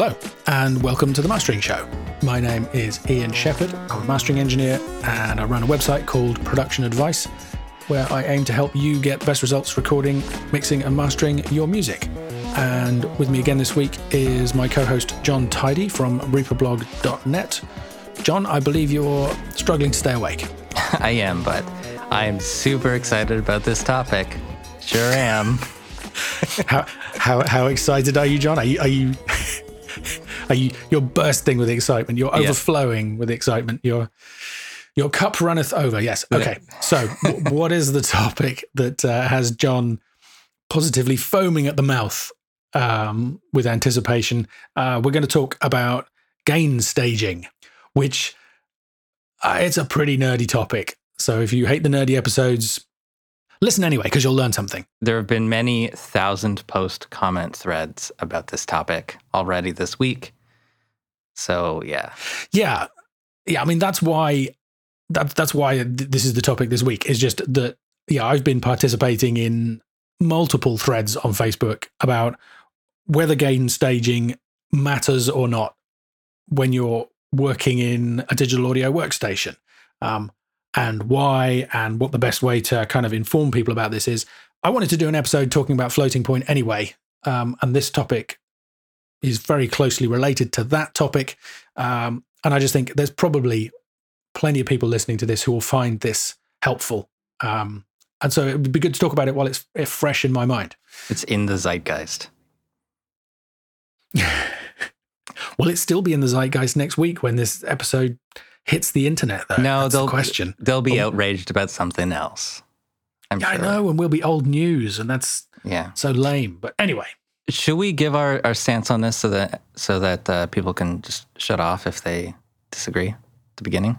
Hello, and welcome to the Mastering Show. My name is Ian Shepherd. I'm a mastering engineer, and I run a website called Production Advice, where I aim to help you get best results recording, mixing, and mastering your music. And with me again this week is my co host, Jon Tidey from reaperblog.net. Jon, I believe you're struggling to stay awake. I am, but I am super excited about this topic. Sure am. how, how, how excited are you, Jon? Are you, are you you you're bursting with excitement? You're overflowing yeah. with excitement. Your your cup runneth over. Yes. Okay. So, w- what is the topic that uh, has Jon positively foaming at the mouth um, with anticipation? Uh, we're going to talk about gain staging, which uh, it's a pretty nerdy topic. So, if you hate the nerdy episodes, listen anyway because you'll learn something. There have been many thousand post comment threads about this topic already this week. So yeah, yeah, yeah. I mean, that's why that, that's why this is the topic this week. Is just that yeah, I've been participating in multiple threads on Facebook about whether gain staging matters or not when you're working in a digital audio workstation. Um, and why and what the best way to kind of inform people about this is. I wanted to do an episode talking about floating point anyway, um, and this topic is very closely related to that topic. Um, and I just think there's probably plenty of people listening to this who will find this helpful. Um, and so it would be good to talk about it while it's, fresh in my mind. It's in the zeitgeist. Will it still be in the zeitgeist next week when this episode hits the internet? Though? No, That's they'll the question. They'll be outraged about something else. I'm yeah, sure. I know, and we'll be old news, and that's yeah so lame. But anyway, should we give our, our stance on this so that so that uh, people can just shut off if they disagree at the beginning?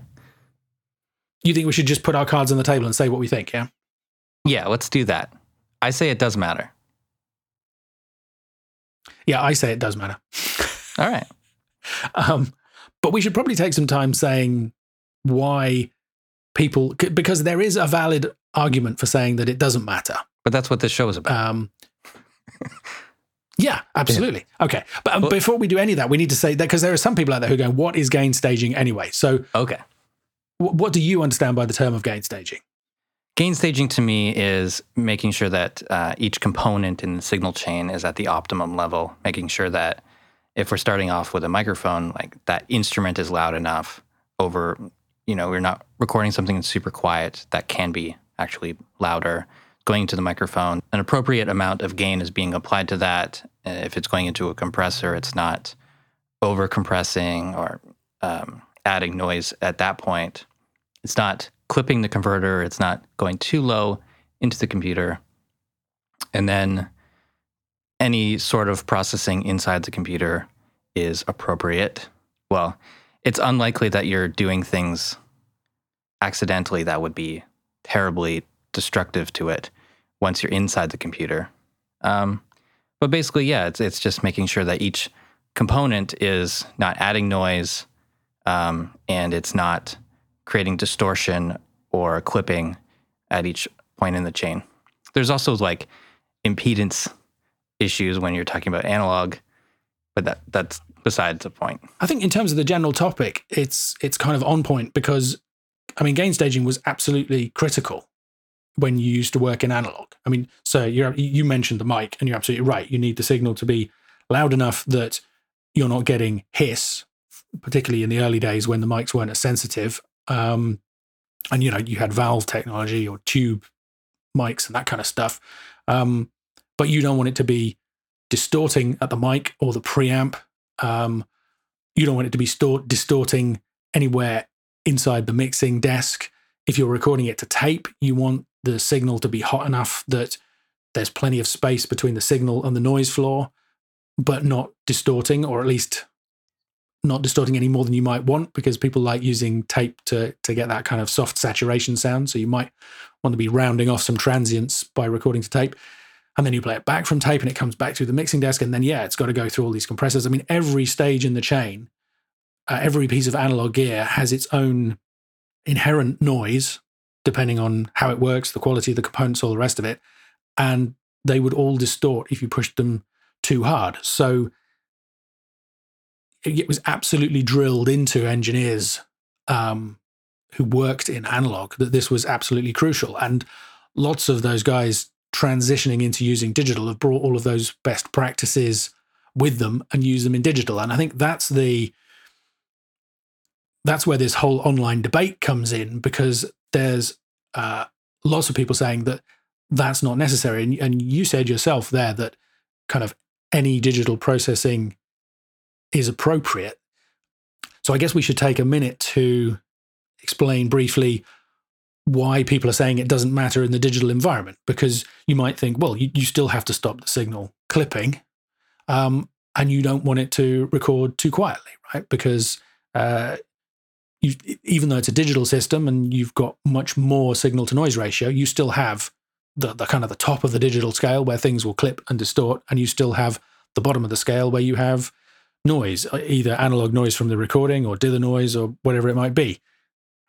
You think we should just put our cards on the table and say what we think? Yeah. Yeah, let's do that. I say it does matter. Yeah, I say it does matter. All right. Um, but we should probably take some time saying why people because there is a valid argument for saying that it doesn't matter. But that's what this show is about. Um, yeah, absolutely. Yeah. Okay. But um, well, before we do any of that, we need to say that because there are some people out there who are going, what is gain staging anyway? So, okay. W- what do you understand by the term of gain staging? Gain staging to me is making sure that uh, each component in the signal chain is at the optimum level, making sure that if we're starting off with a microphone, like that instrument is loud enough over, you know, we're not recording something that's super quiet that can be actually louder going into the microphone. An appropriate amount of gain is being applied to that. If it's going into a compressor, it's not over compressing or um, adding noise at that point. It's not clipping the converter, it's not going too low into the computer. And then any sort of processing inside the computer is appropriate. Well, it's unlikely that you're doing things accidentally that would be terribly destructive to it once you're inside the computer. Um, but basically, yeah, it's it's just making sure that each component is not adding noise, um, and it's not creating distortion or clipping at each point in the chain. There's also like impedance issues when you're talking about analog, but that that's besides the point. I think in terms of the general topic, it's it's kind of on point because I mean gain staging was absolutely critical when you used to work in analog. I mean, so you you mentioned the mic, and you're absolutely right. You need the signal to be loud enough that you're not getting hiss, particularly in the early days when the mics weren't as sensitive. Um, and you know, you had valve technology or tube mics and that kind of stuff. Um, but you don't want it to be distorting at the mic or the preamp. Um, you don't want it to be sto- distorting anywhere inside the mixing desk. If you're recording it to tape, you want the signal to be hot enough that there's plenty of space between the signal and the noise floor, but not distorting, or at least not distorting any more than you might want, because people like using tape to to get that kind of soft saturation sound. So you might want to be rounding off some transients by recording to tape. And then you play it back from tape and it comes back through the mixing desk. And then, yeah, it's got to go through all these compressors. I mean, every stage in the chain, uh, every piece of analog gear has its own inherent noise depending on how it works, the quality of the components, all the rest of it. And they would all distort if you pushed them too hard. So it was absolutely drilled into engineers um, who worked in analog that this was absolutely crucial. And lots of those guys transitioning into using digital have brought all of those best practices with them and use them in digital. And I think that's the that's where this whole online debate comes in because there's uh, lots of people saying that that's not necessary. And, and you said yourself there that kind of any digital processing is appropriate. So I guess we should take a minute to explain briefly why people are saying it doesn't matter in the digital environment. Because you might think, well, you, you still have to stop the signal clipping, um, and you don't want it to record too quietly, right? Because uh, you, even though it's a digital system and you've got much more signal to noise ratio, you still have the, the kind of the top of the digital scale where things will clip and distort, and you still have the bottom of the scale where you have noise, uh, either analog noise from the recording or dither noise or whatever it might be.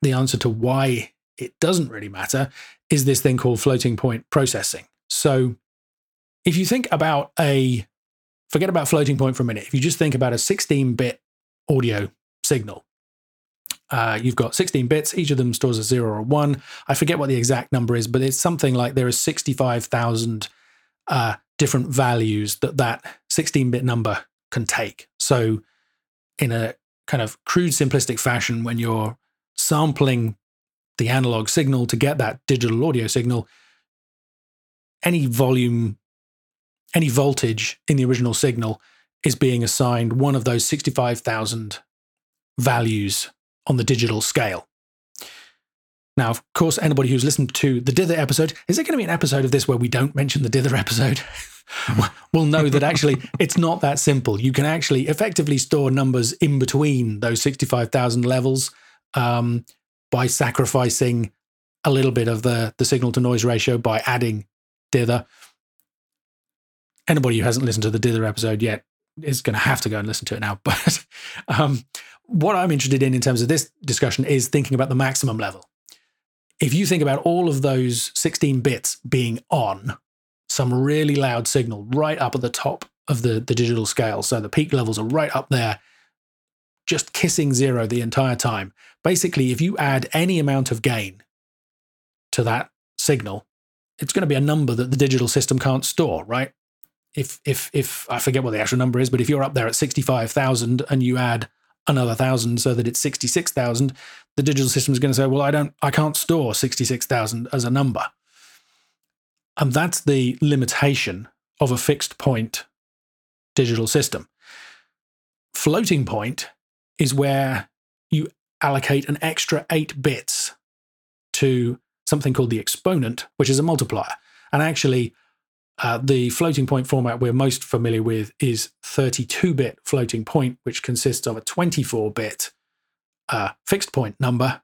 The answer to why it doesn't really matter is this thing called floating point processing. So if you think about a, forget about floating point for a minute, if you just think about a 16 bit audio signal, uh, you've got 16 bits, each of them stores a zero or a one. I forget what the exact number is, but it's something like there is 65,000 uh, different values that that 16 bit number can take. So, in a kind of crude, simplistic fashion, when you're sampling the analog signal to get that digital audio signal, any volume, any voltage in the original signal is being assigned one of those 65,000 values on the digital scale. Now, of course, anybody who's listened to the Dither episode, is there going to be an episode of this where we don't mention the Dither episode? will know that actually it's not that simple. You can actually effectively store numbers in between those 65,000 levels um, by sacrificing a little bit of the, the signal to noise ratio by adding dither. Anybody who hasn't listened to the dither episode yet is going to have to go and listen to it now. But um, what I'm interested in in terms of this discussion is thinking about the maximum level. If you think about all of those 16 bits being on, some really loud signal right up at the top of the, the digital scale. So the peak levels are right up there, just kissing zero the entire time. Basically, if you add any amount of gain to that signal, it's going to be a number that the digital system can't store, right? If if if I forget what the actual number is, but if you're up there at 65,000 and you add another thousand so that it's 66,000, the digital system is going to say, "Well, I don't I can't store 66,000 as a number." And that's the limitation of a fixed point digital system. Floating point is where you allocate an extra eight bits to something called the exponent, which is a multiplier. And actually, uh, the floating point format we're most familiar with is 32 bit floating point, which consists of a 24 bit uh, fixed point number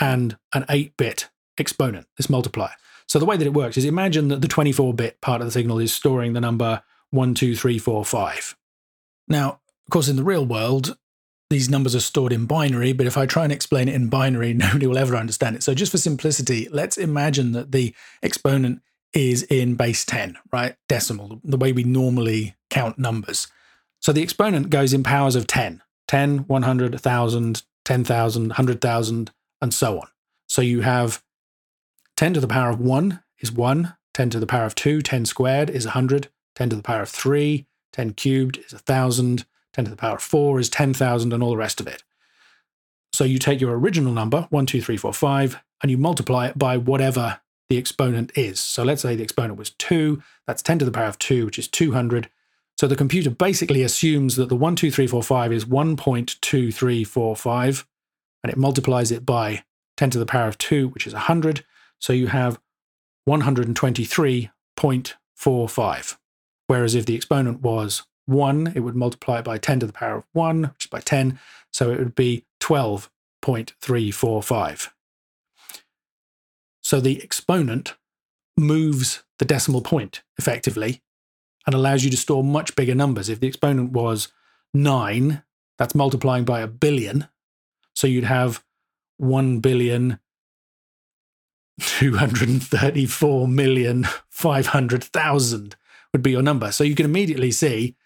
and an 8 bit exponent, this multiplier. So the way that it works is imagine that the 24 bit part of the signal is storing the number 1, 2, 3, 4, 5. Now, of course, in the real world, these numbers are stored in binary, but if I try and explain it in binary, nobody will ever understand it. So, just for simplicity, let's imagine that the exponent is in base 10, right? Decimal, the way we normally count numbers. So, the exponent goes in powers of 10 10, 100, 1,000, 10,000, 100,000, and so on. So, you have 10 to the power of 1 is 1, 10 to the power of 2, 10 squared is 100, 10 to the power of 3, 10 cubed is 1,000, 10 to the power of 4 is 10,000, and all the rest of it. So you take your original number, 1, 2, 3, 4, 5, and you multiply it by whatever the exponent is. So let's say the exponent was 2, that's 10 to the power of 2, which is 200. So the computer basically assumes that the 1, 2, 3, 4, 5 is 1.2345, and it multiplies it by 10 to the power of 2, which is 100. So you have 123.45. Whereas if the exponent was 1, it would multiply it by 10 to the power of 1, which is by 10. So it would be 12.345. So the exponent moves the decimal point effectively and allows you to store much bigger numbers. If the exponent was 9, that's multiplying by a billion. So you'd have 1 billion 234,500,000 would be your number. So you can immediately see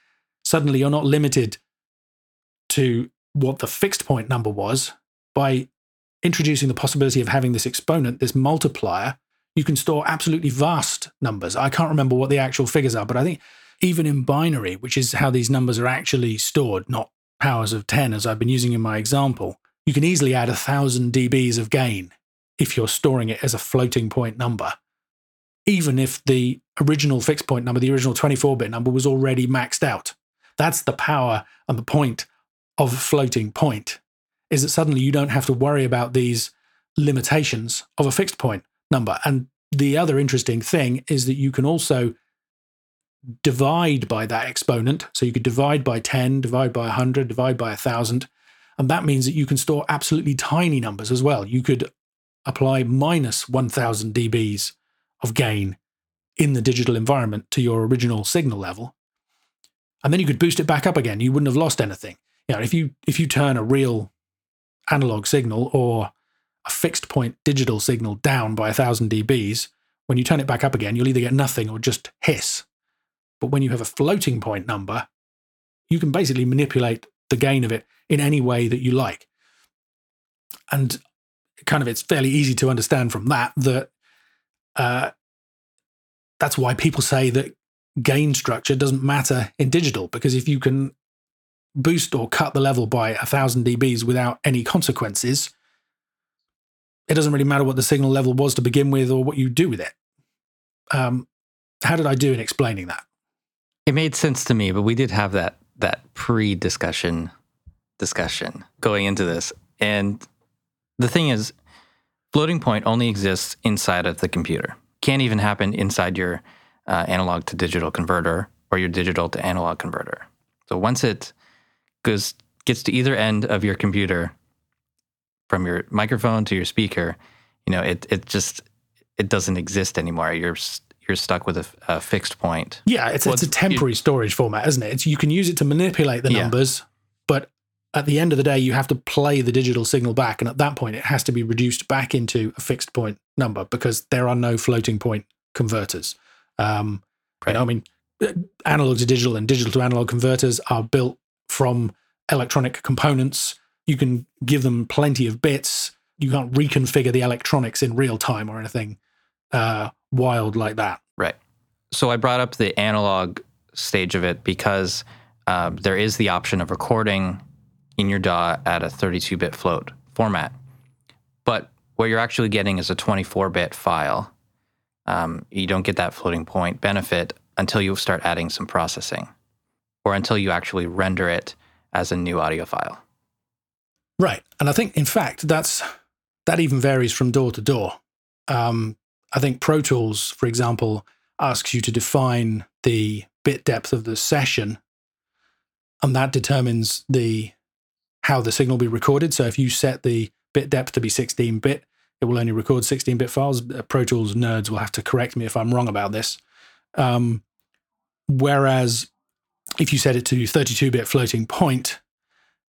suddenly you're not limited to what the fixed point number was by introducing the possibility of having this exponent, this multiplier, you can store absolutely vast numbers. I can't remember what the actual figures are, but I think even in binary, which is how these numbers are actually stored, not powers of 10 as I've been using in my example, you can easily add a thousand dBs of gain if you're storing it as a floating point number, even if the original fixed point number, the original 24 bit number, was already maxed out. That's the power and the point of floating point, is that suddenly you don't have to worry about these limitations of a fixed point number. And the other interesting thing is that you can also divide by that exponent. So you could divide by 10, divide by 100, divide by 1,000. And that means that you can store absolutely tiny numbers as well. You could apply minus 1,000 dBs of gain in the digital environment to your original signal level. And then you could boost it back up again. You wouldn't have lost anything. You know, if you if you turn a real analog signal or a fixed point digital signal down by 1000 dBs, when you turn it back up again, you'll either get nothing or just hiss. But when you have a floating point number, you can basically manipulate the gain of it in any way that you like. And kind of it's fairly easy to understand from that that uh, that's why people say that gain structure doesn't matter in digital because if you can boost or cut the level by a thousand dBs without any consequences, it doesn't really matter what the signal level was to begin with or what you do with it. Um, how did I do in explaining that? It made sense to me, but we did have that that pre-discussion discussion going into this. And the thing is, floating point only exists inside of the computer. Can't even happen inside your uh, analog to digital converter or your digital to analog converter. So once it goes gets to either end of your computer, from your microphone to your speaker, you know, it it just it doesn't exist anymore. You're you're stuck with a, a fixed point. Yeah, it's, well, it's a temporary storage format, isn't it? It's, you can use it to manipulate the numbers, yeah. but at the end of the day, you have to play the digital signal back. And at that point, it has to be reduced back into a fixed point number because there are no floating point converters. Um, right. You know, I mean, analog to digital and digital to analog converters are built from electronic components. You can give them plenty of bits. You can't reconfigure the electronics in real time or anything. Uh, wild like that. Right. So I brought up the analog stage of it because uh, there is the option of recording in your DAW at a 32 bit float format. But what you're actually getting is a 24 bit file. Um, you don't get that floating point benefit until you start adding some processing or until you actually render it as a new audio file. Right. And I think, in fact, that's that even varies from DAW to DAW. Um, I think Pro Tools, for example, asks you to define the bit depth of the session, and that determines the how the signal will be recorded. So if you set the bit depth to be 16 bit, it will only record 16 bit files. Uh, Pro Tools nerds will have to correct me if I'm wrong about this. Um, whereas if you set it to 32 bit floating point,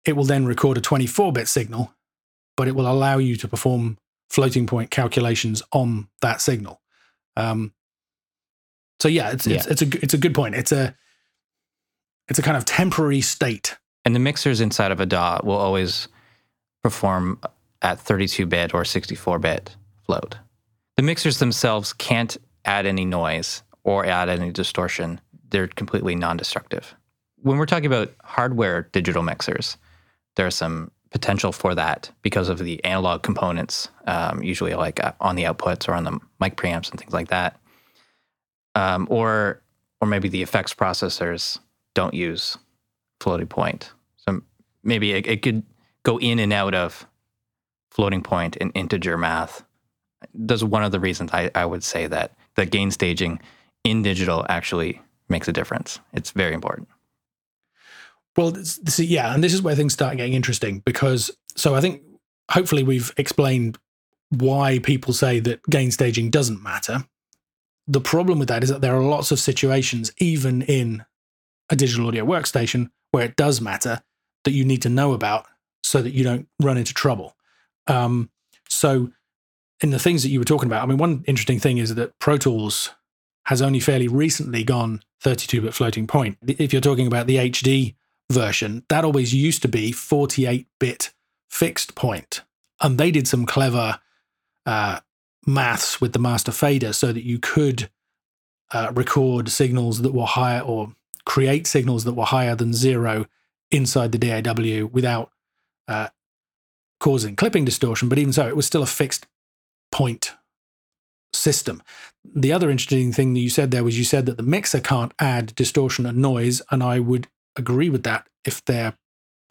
it will then record a 24 bit signal, but it will allow you to perform floating point calculations on that signal. Um, so yeah, it's, yeah. it's it's a it's a good point. It's a it's a kind of temporary state. And the mixers inside of a DAW will always perform at 32 bit or 64 bit float. The mixers themselves can't add any noise or add any distortion. They're completely non-destructive. When we're talking about hardware digital mixers, there are some potential for that because of the analog components, um, usually like uh, on the outputs or on the mic preamps and things like that. Um, or or maybe the effects processors don't use floating point. So maybe it, it could go in and out of floating point and integer math. That's one of the reasons I, I would say that the gain staging in digital actually makes a difference. It's very important. Well, this, this yeah, and this is where things start getting interesting because so I think hopefully we've explained why people say that gain staging doesn't matter. The problem with that is that there are lots of situations, even in a digital audio workstation, where it does matter that you need to know about so that you don't run into trouble. Um, so, in the things that you were talking about, I mean, one interesting thing is that Pro Tools has only fairly recently gone 32 bit floating point. If you're talking about the HD version, that always used to be 48 bit fixed point. And they did some clever uh, maths with the master fader so that you could uh, record signals that were higher or create signals that were higher than zero inside the DAW without uh, causing clipping distortion. But even so, it was still a fixed point system. The other interesting thing that you said there was you said that the mixer can't add distortion and noise, and I would agree with that if they're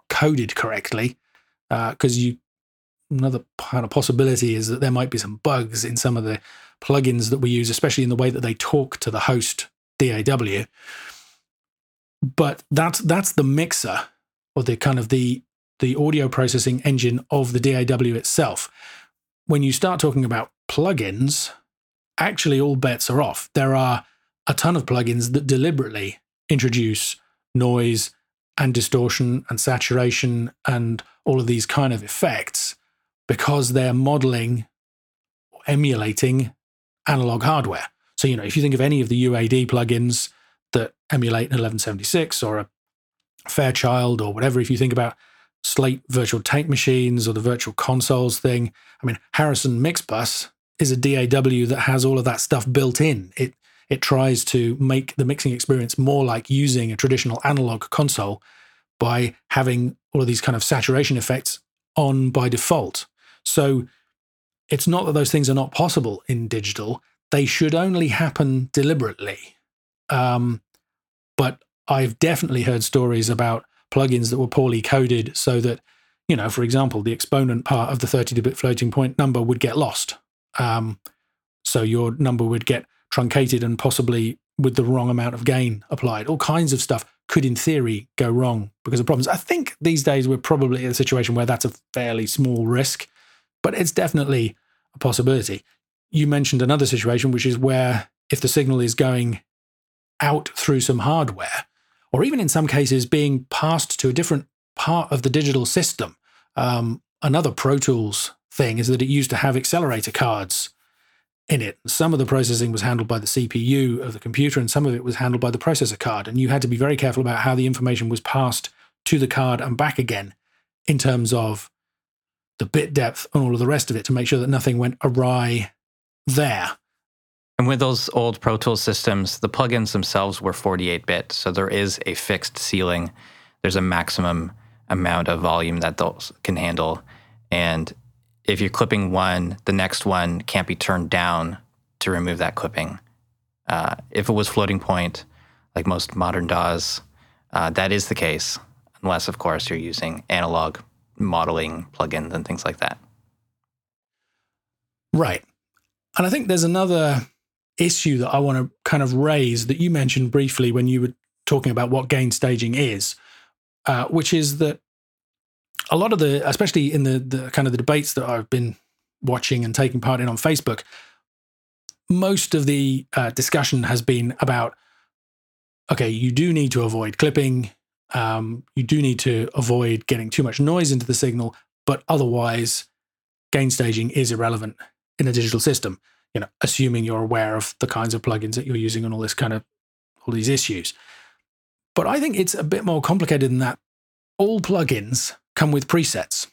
coded correctly, because uh, you another kind of possibility is that there might be some bugs in some of the plugins that we use, especially in the way that they talk to the host DAW. But that's that's the mixer or the kind of the the audio processing engine of the DAW itself. When you start talking about plugins, actually all bets are off. There are a ton of plugins that deliberately introduce noise and distortion and saturation and all of these kind of effects because they're modeling or emulating analog hardware. So, you know, if you think of any of the UAD plugins that emulate an 1176 or a Fairchild or whatever, if you think about Slate virtual tape machines or the virtual consoles thing, I mean, Harrison Mixbus is a DAW that has all of that stuff built in. It it tries to make the mixing experience more like using a traditional analog console by having all of these kind of saturation effects on by default. So it's not that those things are not possible in digital. They should only happen deliberately. Um, but I've definitely heard stories about plugins that were poorly coded so that, you know, for example, the exponent part of the 32 bit floating point number would get lost. Um, so your number would get truncated and possibly with the wrong amount of gain applied. All kinds of stuff could, in theory, go wrong because of problems. I think these days we're probably in a situation where that's a fairly small risk, but it's definitely a possibility. You mentioned another situation, which is where if the signal is going out through some hardware, or even in some cases being passed to a different part of the digital system. Um, another Pro Tools thing is that it used to have accelerator cards in it. Some of the processing was handled by the CPU of the computer, and some of it was handled by the processor card. And you had to be very careful about how the information was passed to the card and back again in terms of the bit depth and all of the rest of it to make sure that nothing went awry there. And with those old Pro Tools systems, the plugins themselves were 48 bit. So there is a fixed ceiling. There's a maximum amount of volume that those can handle. And if you're clipping one, the next one can't be turned down to remove that clipping. Uh, if it was floating point, like most modern DAWs, uh, that is the case, unless, of course, you're using analog modeling plugins and things like that. Right. And I think there's another issue that I want to kind of raise that you mentioned briefly when you were talking about what gain staging is, uh, which is that a lot of the, especially in the, the kind of the debates that I've been watching and taking part in on Facebook, most of the uh, discussion has been about okay, you do need to avoid clipping, um, you do need to avoid getting too much noise into the signal, but otherwise, gain staging is irrelevant in a digital system you know, assuming you're aware of the kinds of plugins that you're using and all this kind of all these issues. But I think it's a bit more complicated than that. All plugins come with presets.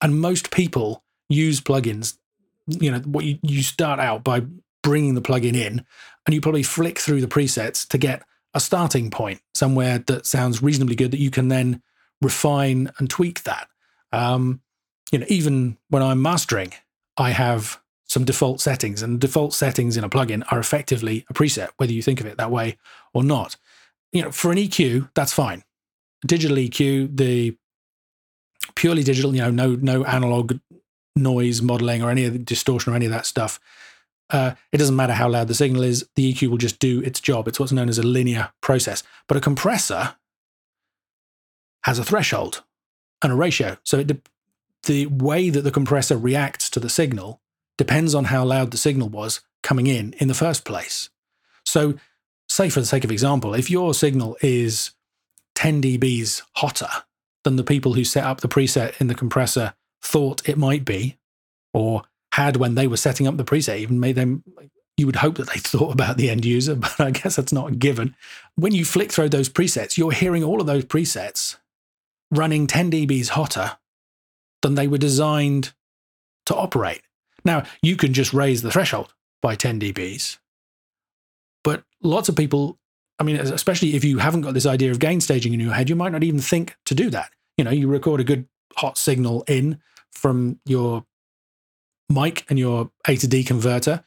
And most people use plugins. You know, what you, you start out by bringing the plugin in, and you probably flick through the presets to get a starting point somewhere that sounds reasonably good that you can then refine and tweak that. Um, you know, even when I'm mastering, I have some default settings, and default settings in a plugin are effectively a preset, whether you think of it that way or not. You know, for an EQ, that's fine. Digital EQ, the purely digital, you know, no no analog noise modeling or any of the distortion or any of that stuff. Uh, it doesn't matter how loud the signal is, the EQ will just do its job. It's what's known as a linear process. But a compressor has a threshold and a ratio. So it, the way that the compressor reacts to the signal depends on how loud the signal was coming in in the first place. So, say for the sake of example, if your signal is 10 dBs hotter than the people who set up the preset in the compressor thought it might be, or had when they were setting up the preset, even made them you would hope that they thought about the end user, but I guess that's not a given. When you flick through those presets, you're hearing all of those presets running 10 dBs hotter than they were designed to operate. Now, you can just raise the threshold by 10 dBs, but lots of people, I mean, especially if you haven't got this idea of gain staging in your head, you might not even think to do that. You know, you record a good hot signal in from your mic and your A to D converter.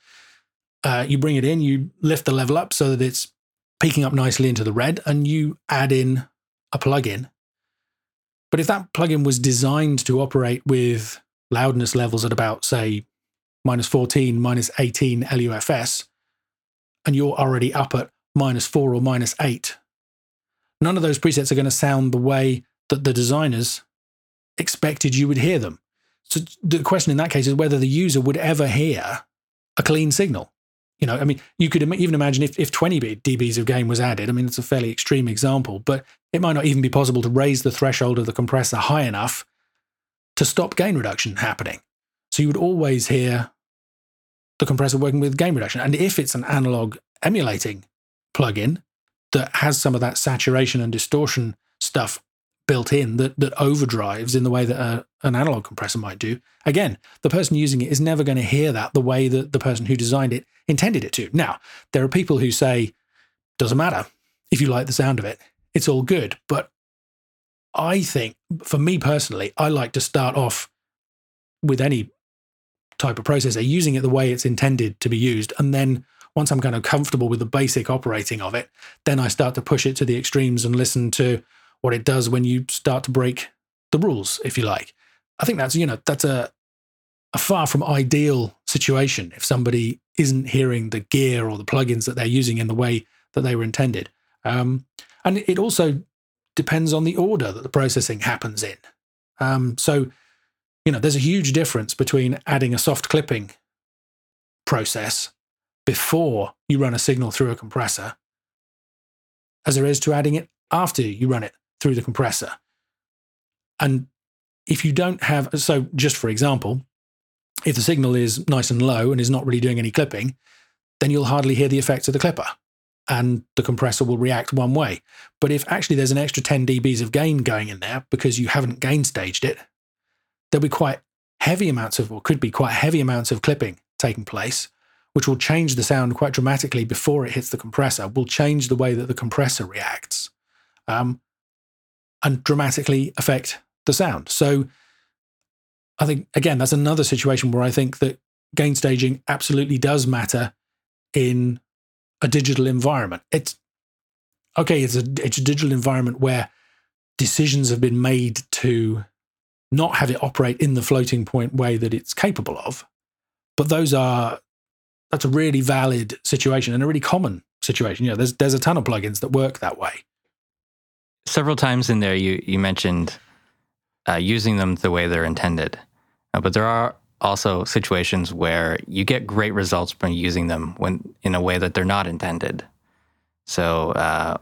Uh, you bring it in, you lift the level up so that it's peaking up nicely into the red, and you add in a plugin. But if that plugin was designed to operate with loudness levels at about, say, minus 14, minus 18 LUFS, and you're already up at minus four or minus eight, none of those presets are going to sound the way that the designers expected you would hear them. So the question in that case is whether the user would ever hear a clean signal. You know, I mean, you could even imagine if, if 20 dBs of gain was added. I mean, it's a fairly extreme example, but it might not even be possible to raise the threshold of the compressor high enough to stop gain reduction happening. So you would always hear the compressor working with gain reduction. And if it's an analog emulating plugin that has some of that saturation and distortion stuff built in that that overdrives in the way that a, an analog compressor might do. Again, the person using it is never going to hear that the way that the person who designed it intended it to. Now, there are people who say, doesn't matter if you like the sound of it, it's all good. But I think, for me personally, I like to start off with any type of processor using it the way it's intended to be used. And then once I'm kind of comfortable with the basic operating of it, then I start to push it to the extremes and listen to what it does when you start to break the rules, if you like. I think that's, you know, that's a, a far from ideal situation if somebody isn't hearing the gear or the plugins that they're using in the way that they were intended. Um, and it also depends on the order that the processing happens in. Um, so, you know, there's a huge difference between adding a soft clipping process before you run a signal through a compressor as there is to adding it after you run it through the compressor. And if you don't have, so just for example, if the signal is nice and low and is not really doing any clipping, then you'll hardly hear the effects of the clipper and the compressor will react one way. But if actually there's an extra 10 dBs of gain going in there because you haven't gain staged it, there'll be quite heavy amounts of, or could be quite heavy amounts of clipping taking place, which will change the sound quite dramatically before it hits the compressor, will change the way that the compressor reacts. Um, and dramatically affect the sound. So I think, again, that's another situation where I think that gain staging absolutely does matter in a digital environment. It's okay, it's a, it's a digital environment where decisions have been made to not have it operate in the floating point way that it's capable of. But those are that's a really valid situation and a really common situation. You know, there's there's a ton of plugins that work that way several times in there you you mentioned uh, using them the way they're intended, uh, but there are also situations where you get great results from using them when in a way that they're not intended. So uh,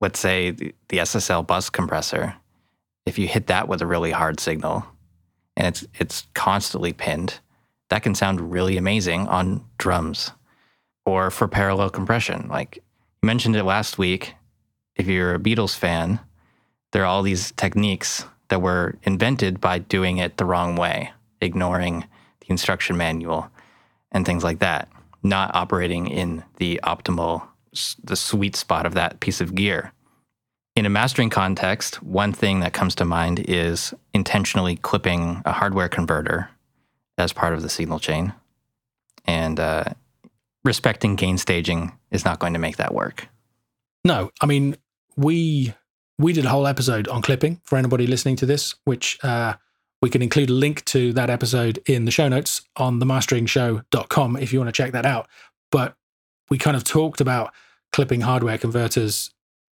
let's say the, the SSL bus compressor, if you hit that with a really hard signal, and it's it's constantly pinned, that can sound really amazing on drums, or for parallel compression. Like you mentioned it last week, if you're a Beatles fan, there are all these techniques that were invented by doing it the wrong way, ignoring the instruction manual and things like that, not operating in the optimal, the sweet spot of that piece of gear. In a mastering context, one thing that comes to mind is intentionally clipping a hardware converter as part of the signal chain. And uh, respecting gain staging is not going to make that work. No, I mean, we we did a whole episode on clipping for anybody listening to this, which uh, we can include a link to that episode in the show notes on themasteringshow.com if you want to check that out. But we kind of talked about clipping hardware converters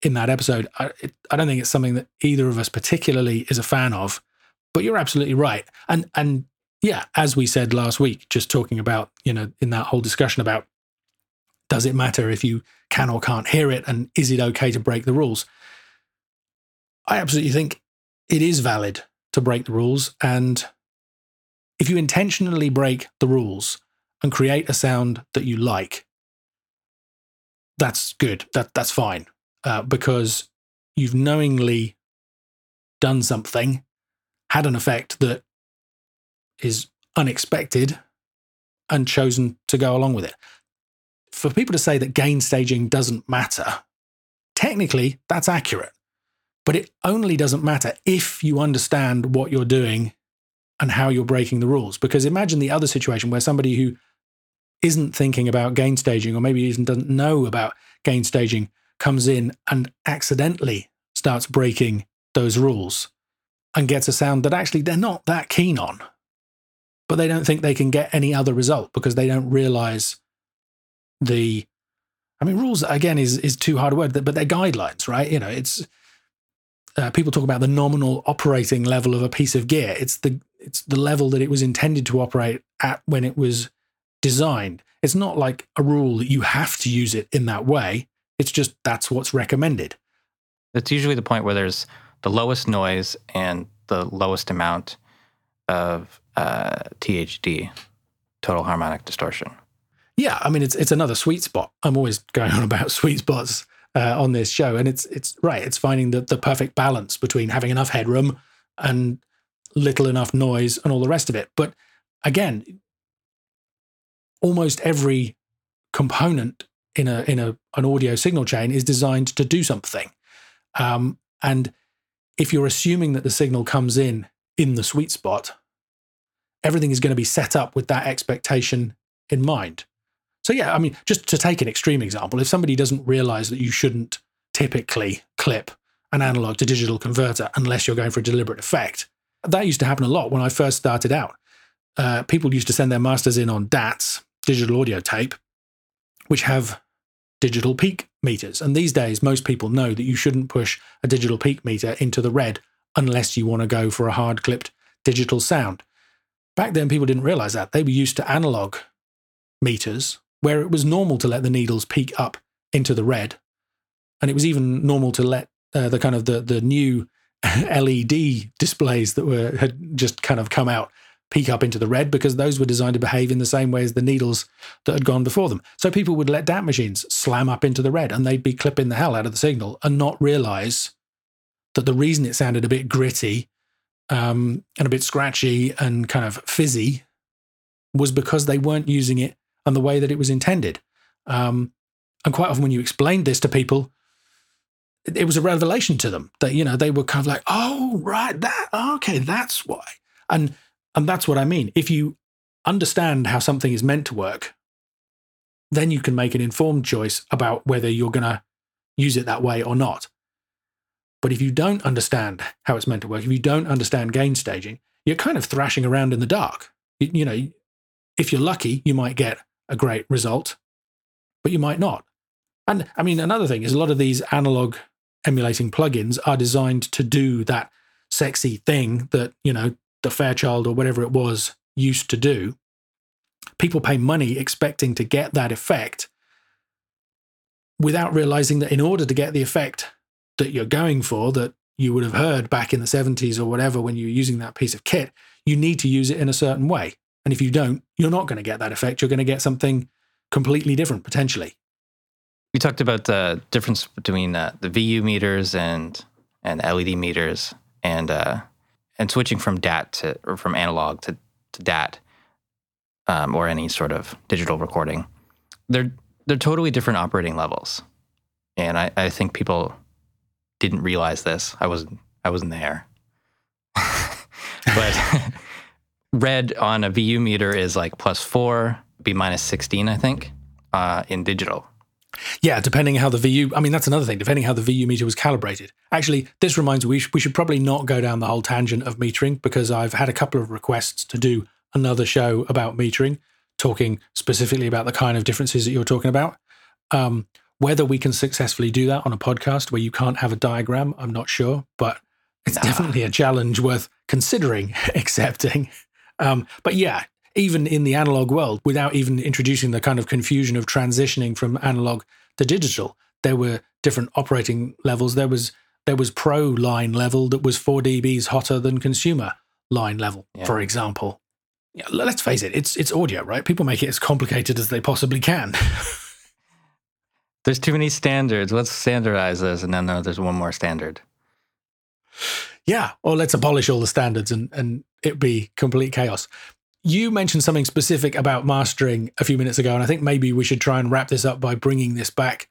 in that episode. I, it, I don't think it's something that either of us particularly is a fan of, but you're absolutely right. And and yeah, as we said last week, just talking about you know in that whole discussion about does it matter if you can or can't hear it? And is it okay to break the rules? I absolutely think it is valid to break the rules. And if you intentionally break the rules and create a sound that you like, that's good. That that's fine uh, because you've knowingly done something, had an effect that is unexpected, and chosen to go along with it. For people to say that gain staging doesn't matter, technically that's accurate, but it only doesn't matter if you understand what you're doing and how you're breaking the rules. Because imagine the other situation where somebody who isn't thinking about gain staging or maybe even doesn't know about gain staging comes in and accidentally starts breaking those rules and gets a sound that actually they're not that keen on. But they don't think they can get any other result because they don't realize the I mean rules again is is too hard a word, but they're guidelines, right? You know, it's uh, people talk about the nominal operating level of a piece of gear. It's the it's the level that it was intended to operate at when it was designed. It's not like a rule that you have to use it in that way. It's just that's what's recommended. It's usually the point where there's the lowest noise and the lowest amount of uh, THD, total harmonic distortion. Yeah, I mean it's it's another sweet spot. I'm always going on about sweet spots uh, on this show, and it's it's right. It's finding the the perfect balance between having enough headroom and little enough noise and all the rest of it. But again, almost every component in a in a an audio signal chain is designed to do something. Um, and if you're assuming that the signal comes in in the sweet spot, everything is going to be set up with that expectation in mind. So yeah, I mean, just to take an extreme example, if somebody doesn't realize that you shouldn't typically clip an analog to digital converter unless you're going for a deliberate effect, that used to happen a lot when I first started out. Uh, people used to send their masters in on DATs, digital audio tape, which have digital peak meters. And these days, most people know that you shouldn't push a digital peak meter into the red unless you want to go for a hard clipped digital sound. Back then, people didn't realize that. They were used to analog meters where it was normal to let the needles peak up into the red. And it was even normal to let uh, the kind of the, the new LED displays that were had just kind of come out peak up into the red because those were designed to behave in the same way as the needles that had gone before them. So people would let DAT machines slam up into the red and they'd be clipping the hell out of the signal and not realize that the reason it sounded a bit gritty um, and a bit scratchy and kind of fizzy was because they weren't using it and the way that it was intended. Um, and quite often, when you explained this to people, it was a revelation to them that you know they were kind of like, "Oh, right, that okay, that's why." And and that's what I mean. If you understand how something is meant to work, then you can make an informed choice about whether you're going to use it that way or not. But if you don't understand how it's meant to work, if you don't understand gain staging, you're kind of thrashing around in the dark. You, you know, if you're lucky, you might get a great result, but you might not. And I mean, another thing is a lot of these analog emulating plugins are designed to do that sexy thing that, you know, the Fairchild or whatever it was used to do. People pay money expecting to get that effect without realizing that in order to get the effect that you're going for, that you would have heard back in the 70s or whatever when you were using that piece of kit, you need to use it in a certain way. And if you don't, you're not going to get that effect. You're going to get something completely different potentially. We talked about the difference between uh, the VU meters and and LED meters, and uh, and switching from DAT to or from analog to to DAT, um, or any sort of digital recording. They're they're totally different operating levels, and I, I think people didn't realize this. I wasn't I wasn't there, but red on a VU meter is like plus four, be minus 16, I think, uh, in digital. Yeah, depending how the VU, I mean, that's another thing, depending how the VU meter was calibrated. Actually, this reminds me, we, sh- we should probably not go down the whole tangent of metering because I've had a couple of requests to do another show about metering, talking specifically about the kind of differences that you're talking about. Um, whether we can successfully do that on a podcast where you can't have a diagram, I'm not sure, but it's nah. definitely a challenge worth considering accepting. Um, but yeah, even in the analog world, without even introducing the kind of confusion of transitioning from analog to digital, there were different operating levels. There was there was pro line level that was 4 dBs hotter than consumer line level, yeah. for example. yeah, let's face it, it's it's audio, right? People make it as complicated as they possibly can. there's too many standards. Let's standardize this, and then uh, there's one more standard. Yeah, or let's abolish all the standards and and it be complete chaos. You mentioned something specific about mastering a few minutes ago, and I think maybe we should try and wrap this up by bringing this back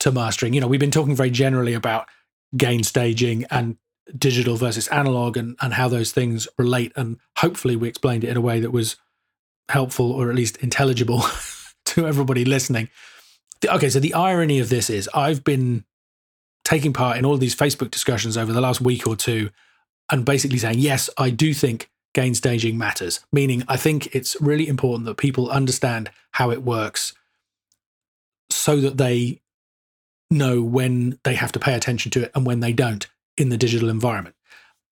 to mastering. You know, we've been talking very generally about gain staging and digital versus analog and, and how those things relate. And hopefully, we explained it in a way that was helpful or at least intelligible to everybody listening. Okay, so the irony of this is I've been taking part in all these Facebook discussions over the last week or two and basically saying, yes, I do think gain staging matters, meaning I think it's really important that people understand how it works so that they know when they have to pay attention to it and when they don't in the digital environment.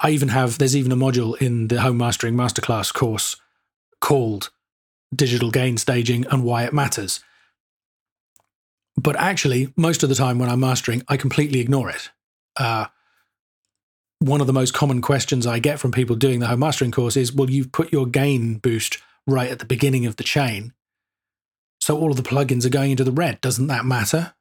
I even have, there's even a module in the Home Mastering Masterclass course called Digital Gain Staging and Why It Matters. But actually, most of the time when I'm mastering, I completely ignore it. Uh, one of the most common questions I get from people doing the home mastering course is, well, you've put your gain boost right at the beginning of the chain. So all of the plugins are going into the red. Doesn't that matter?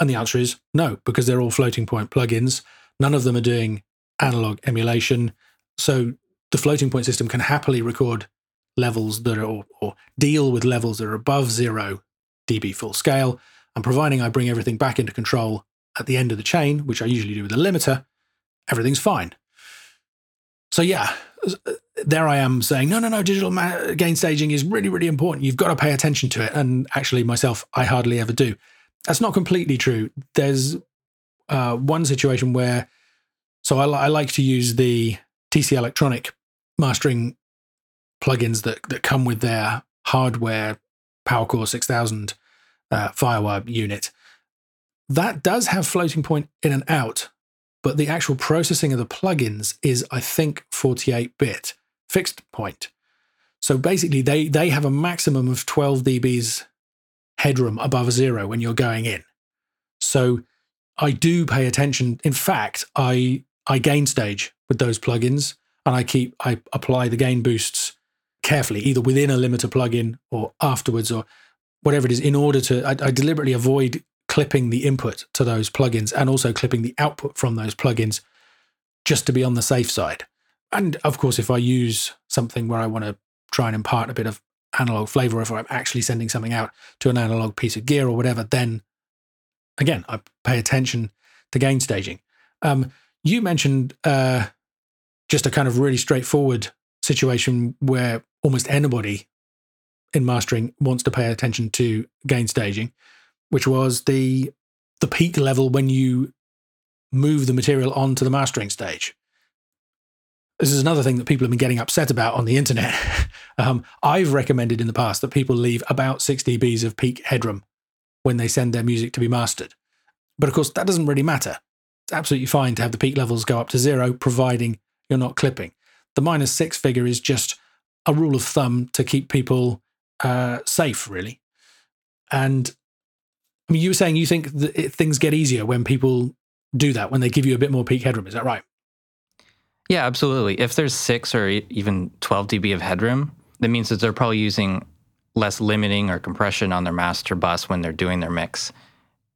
And the answer is no, because they're all floating point plugins. None of them are doing analog emulation. So the floating point system can happily record levels that are, or, or deal with levels that are above zero dB full scale. And providing I bring everything back into control at the end of the chain, which I usually do with a limiter, everything's fine. So yeah, there I am saying, no, no, no, digital gain staging is really, really important. You've got to pay attention to it. And actually, myself, I hardly ever do. That's not completely true. There's uh, one situation where, so I, I like to use the TC Electronic mastering plugins that that come with their hardware PowerCore 6000 uh, FireWire unit. That does have floating point in and out, but the actual processing of the plugins is, I think, 48 bit fixed point. So basically, they they have a maximum of 12 dBs headroom above zero when you're going in. So I do pay attention. In fact, I I gain stage with those plugins and I keep I apply the gain boosts carefully, either within a limiter plugin or afterwards or whatever it is, in order to I, I deliberately avoid clipping the input to those plugins and also clipping the output from those plugins just to be on the safe side. And of course, if I use something where I want to try and impart a bit of analog flavor, if I'm actually sending something out to an analog piece of gear or whatever, then again, I pay attention to gain staging. Um, you mentioned uh, just a kind of really straightforward situation where almost anybody in mastering wants to pay attention to gain staging, which was the the peak level when you move the material onto the mastering stage. This is another thing that people have been getting upset about on the internet. um, I've recommended in the past that people leave about 6 dBs of peak headroom when they send their music to be mastered. But of course, that doesn't really matter. It's absolutely fine to have the peak levels go up to zero, providing you're not clipping. The minus six figure is just a rule of thumb to keep people uh, safe, really. And I mean, you were saying you think it, things get easier when people do that, when they give you a bit more peak headroom. Is that right? Yeah, absolutely. If there's six or even 12 dB of headroom, that means that they're probably using less limiting or compression on their master bus when they're doing their mix.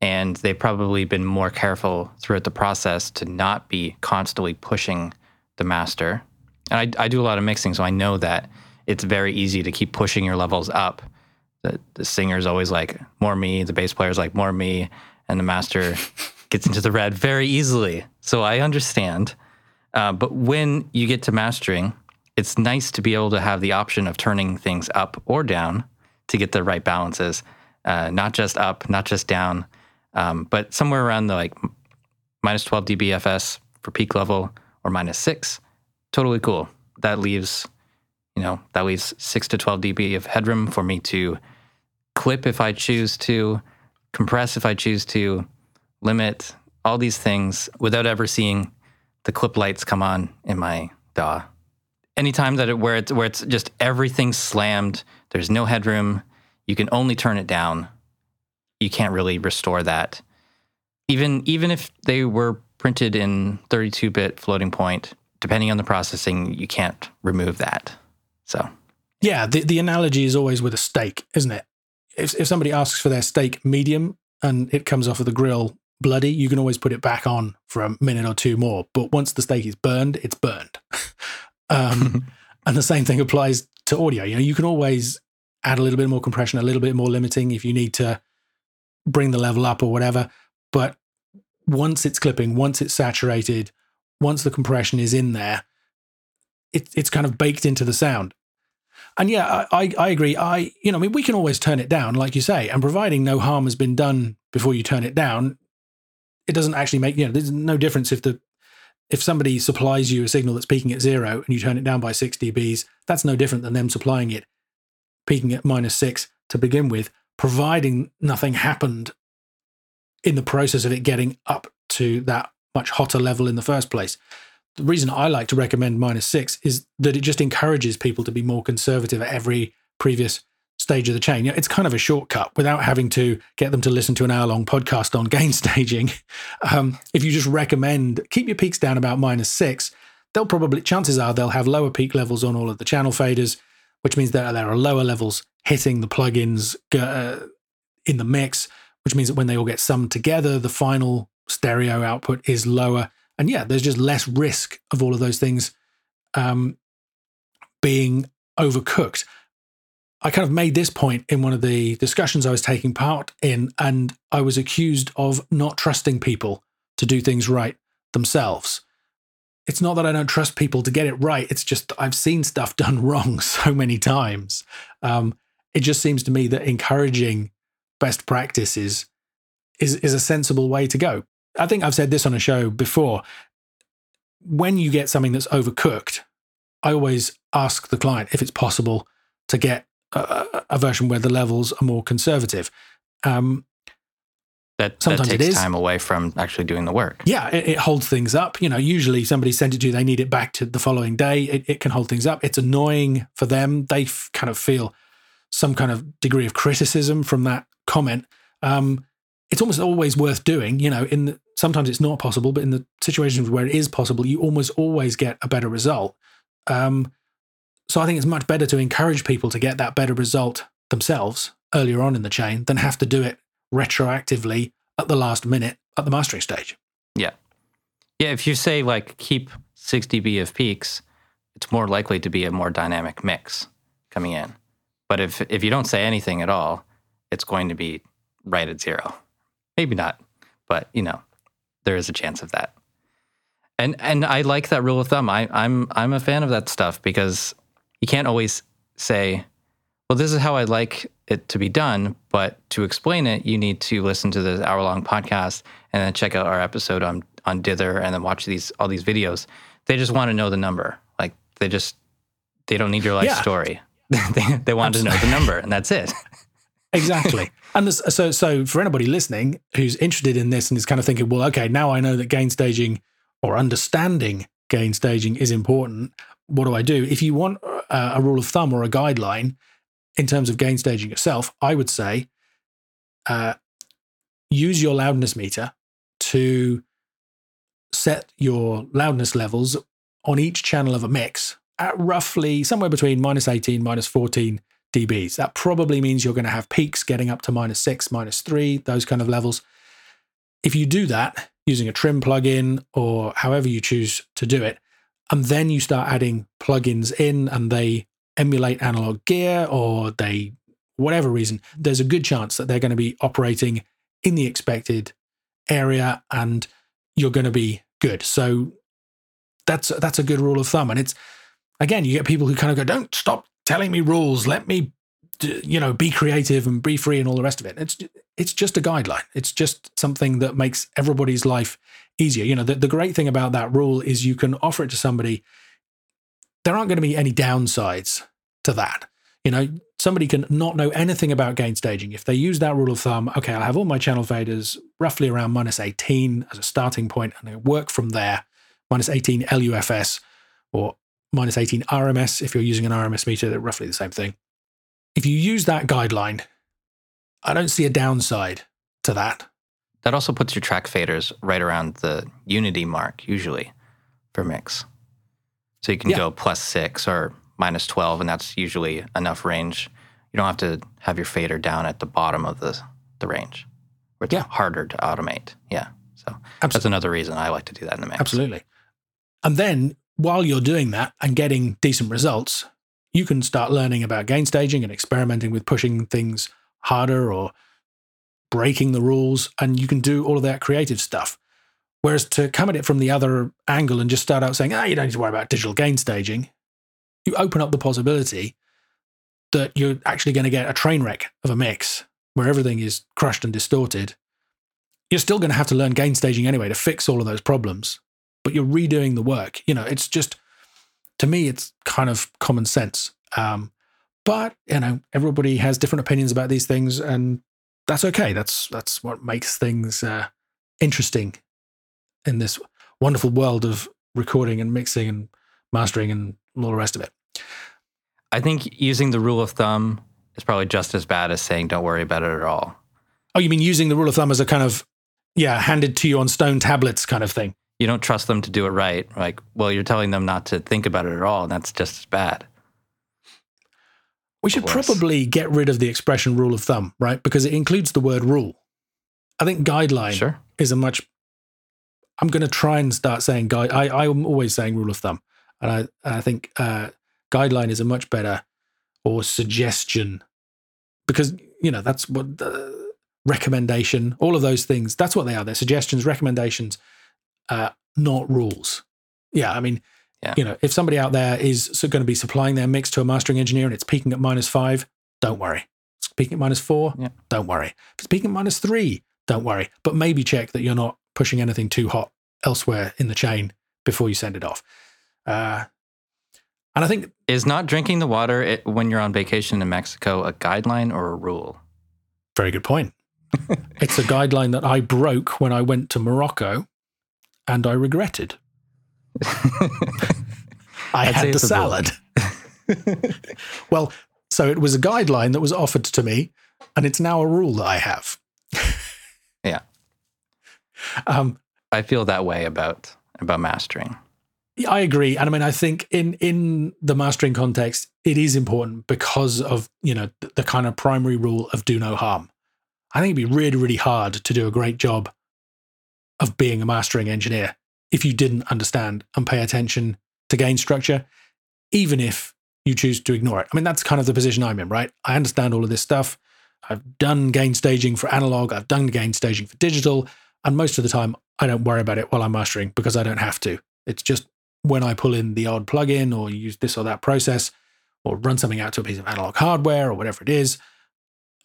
And they've probably been more careful throughout the process to not be constantly pushing the master. And I, I do a lot of mixing, so I know that it's very easy to keep pushing your levels up. The, the singer's always like, more me, the bass player's like, more me, and the master gets into the red very easily. So I understand. Uh, but when you get to mastering, it's nice to be able to have the option of turning things up or down to get the right balances, uh, not just up, not just down, um, but somewhere around the like minus 12 dBFS for peak level or minus six, totally cool. That leaves, you know, that leaves six to 12 dB of headroom for me to clip if I choose to, compress if I choose to, limit all these things without ever seeing the clip lights come on in my DAW anytime that it where it's where it's just everything slammed, there's no headroom, you can only turn it down. You can't really restore that. Even even if they were printed in 32-bit floating point, depending on the processing, you can't remove that. So Yeah, the, the analogy is always with a steak, isn't it? If, if somebody asks for their steak medium and it comes off of the grill bloody, you can always put it back on for a minute or two more. But once the steak is burned, it's burned. um, and the same thing applies to audio. You know, you can always add a little bit more compression, a little bit more limiting if you need to bring the level up or whatever. But once it's clipping, once it's saturated, once the compression is in there, it, it's kind of baked into the sound. And yeah, I, I agree. I, you know, I mean, we can always turn it down, like you say, and providing no harm has been done before you turn it down, it doesn't actually make, you know, there's no difference if the, if somebody supplies you a signal that's peaking at zero and you turn it down by 6 dBs, that's no different than them supplying it peaking at minus six to begin with, providing nothing happened in the process of it getting up to that much hotter level in the first place the reason I like to recommend minus six is that it just encourages people to be more conservative at every previous stage of the chain. You know, it's kind of a shortcut without having to get them to listen to an hour long podcast on gain staging. Um, if you just recommend keep your peaks down about minus six, they'll probably, chances are, they'll have lower peak levels on all of the channel faders, which means that there are lower levels hitting the plugins uh, in the mix, which means that when they all get summed together, the final stereo output is lower and yeah, there's just less risk of all of those things um, being overcooked. I kind of made this point in one of the discussions I was taking part in, and I was accused of not trusting people to do things right themselves. It's not that I don't trust people to get it right. It's just I've seen stuff done wrong so many times. Um, it just seems to me that encouraging best practices is is a sensible way to go. I think I've said this on a show before. When you get something that's overcooked, I always ask the client if it's possible to get a, a version where the levels are more conservative. Um, that, sometimes that takes time away from actually doing the work. Yeah, it, it, holds things up. You know, usually somebody sent it to you, they need it back to the following day. It, it can hold things up. It's annoying for them. They f- kind of feel some kind of degree of criticism from that comment. Um, it's almost always worth doing. You know, in the, sometimes it's not possible, but in the situations where it is possible, you almost always get a better result. Um, so I think it's much better to encourage people to get that better result themselves earlier on in the chain than have to do it retroactively at the last minute at the mastering stage. Yeah. Yeah. If you say like keep 6 dB of peaks, it's more likely to be a more dynamic mix coming in. But if if you don't say anything at all, it's going to be right at zero. Maybe not, but you know, there is a chance of that. And and I like that rule of thumb. I, I'm I'm a fan of that stuff because you can't always say, well, this is how I like it to be done. But to explain it, you need to listen to the hour long podcast and then check out our episode on on Dither and then watch these all these videos. They just want to know the number. Like they just they don't need your life yeah. story. they they want Absolutely. to know the number and that's it. exactly. And this, so, so for anybody listening who's interested in this and is kind of thinking, well, okay, now I know that gain staging or understanding gain staging is important. What do I do? If you want a, a rule of thumb or a guideline in terms of gain staging yourself, I would say uh, use your loudness meter to set your loudness levels on each channel of a mix at roughly somewhere between minus 18, minus 14 dBs. That probably means you're going to have peaks getting up to minus six, minus three, those kind of levels. If you do that using a trim plugin or however you choose to do it, and then you start adding plugins in and they emulate analog gear or they, whatever reason, there's a good chance that they're going to be operating in the expected area and you're going to be good. So that's that's a good rule of thumb. And it's again, you get people who kind of go, don't stop telling me rules. Let me, you know, be creative and be free and all the rest of it. It's it's just a guideline. It's just something that makes everybody's life easier. You know, the, the great thing about that rule is you can offer it to somebody. There aren't going to be any downsides to that. You know, somebody can not know anything about gain staging. If they use that rule of thumb, okay, I'll have all my channel faders roughly around minus 18 as a starting point, and I work from there, minus 18 LUFS or minus 18 RMS if you're using an RMS meter, they're roughly the same thing. If you use that guideline, I don't see a downside to that. That also puts your track faders right around the unity mark, usually for mix. So you can yeah. go plus six or minus 12, and that's usually enough range. You don't have to have your fader down at the bottom of the, the range where it's Yeah. harder to automate. Yeah. So that's another reason I like to do that in the mix. Absolutely. And then while you're doing that and getting decent results, you can start learning about gain staging and experimenting with pushing things harder or breaking the rules. And you can do all of that creative stuff. Whereas to come at it from the other angle and just start out saying, ah, you don't need to worry about digital gain staging, you open up the possibility that you're actually going to get a train wreck of a mix where everything is crushed and distorted. You're still going to have to learn gain staging anyway to fix all of those problems but you're redoing the work. You know, it's just to me, it's kind of common sense. Um, but you know, everybody has different opinions about these things, and that's okay. That's that's what makes things uh, interesting in this wonderful world of recording and mixing and mastering and all the rest of it. I think using the rule of thumb is probably just as bad as saying don't worry about it at all. Oh, you mean using the rule of thumb as a kind of yeah, handed to you on stone tablets kind of thing? You don't trust them to do it right. Like, well, you're telling them not to think about it at all, and that's just as bad. We should probably get rid of the expression rule of thumb, right? Because it includes the word rule. I think guideline Sure. is a much. I'm going to try and start saying guide. I I'm always saying rule of thumb, and I I think uh, guideline is a much better or suggestion because you know that's what the recommendation. All of those things. That's what they are. They're suggestions, recommendations, uh, not rules. Yeah, I mean, Yeah. you know, if somebody out there is going to be supplying their mix to a mastering engineer and it's peaking at minus five, don't worry. It's peaking at minus four, Yeah. don't worry. If it's peaking at minus three, don't worry. But maybe check that you're not pushing anything too hot elsewhere in the chain before you send it off. Uh, and I think Is not drinking the water it, when you're on vacation in Mexico a guideline or a rule? very good point. it's a guideline that I broke when I went to Morocco, and I regretted. I had the it's a rule. salad. well, so it was a guideline that was offered to me, and it's now a rule that I have. Yeah. Um, I feel that way about about mastering. I agree, and I mean, I think in in the mastering context, it is important because of you know the, the kind of primary rule of do no harm. I think it'd be really, really hard to do a great job of being a mastering engineer if you didn't understand and pay attention to gain structure, even if you choose to ignore it. I mean, that's kind of the position I'm in, right? I understand all of this stuff. I've done gain staging for analog. I've done gain staging for digital, and most of the time, I don't worry about it while I'm mastering because I don't have to. It's just when I pull in the odd plugin or use this or that process or run something out to a piece of analog hardware or whatever it is.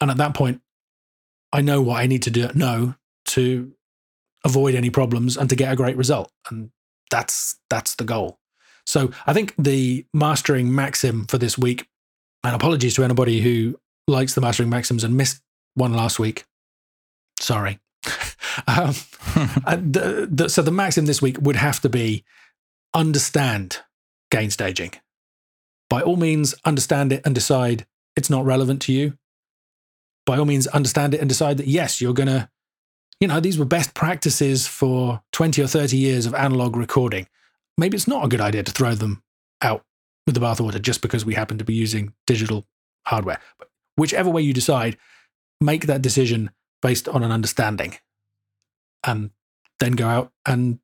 And at that point, I know what I need to do, know to avoid any problems and to get a great result. And that's that's the goal. So I think the mastering maxim for this week, and apologies to anybody who likes the mastering maxims and missed one last week. Sorry. um, the, the, so the maxim this week would have to be understand gain staging. By all means, understand it and decide it's not relevant to you. By all means, understand it and decide that yes, you're going to, you know, these were best practices for 20 or 30 years of analog recording. Maybe it's not a good idea to throw them out with the bathwater just because we happen to be using digital hardware. But whichever way you decide, make that decision based on an understanding and then go out and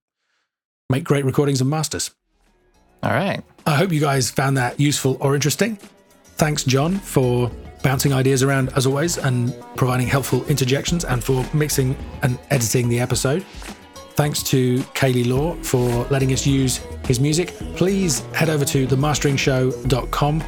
make great recordings and masters. All right. I hope you guys found that useful or interesting. Thanks, Jon, for bouncing ideas around as always and providing helpful interjections and for mixing and editing the episode. Thanks to Kaylee Law for letting us use his music. Please head over to themasteringshow.com,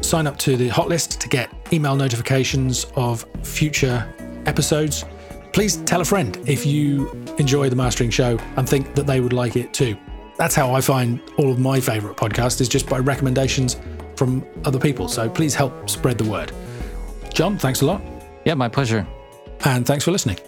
sign up to the hot list to get email notifications of future episodes. Please tell a friend if you enjoy the Mastering Show and think that they would like it too. That's how I find all of my favorite podcasts is just by recommendations from other people. So please help spread the word. Jon, thanks a lot. Yeah, my pleasure. And thanks for listening.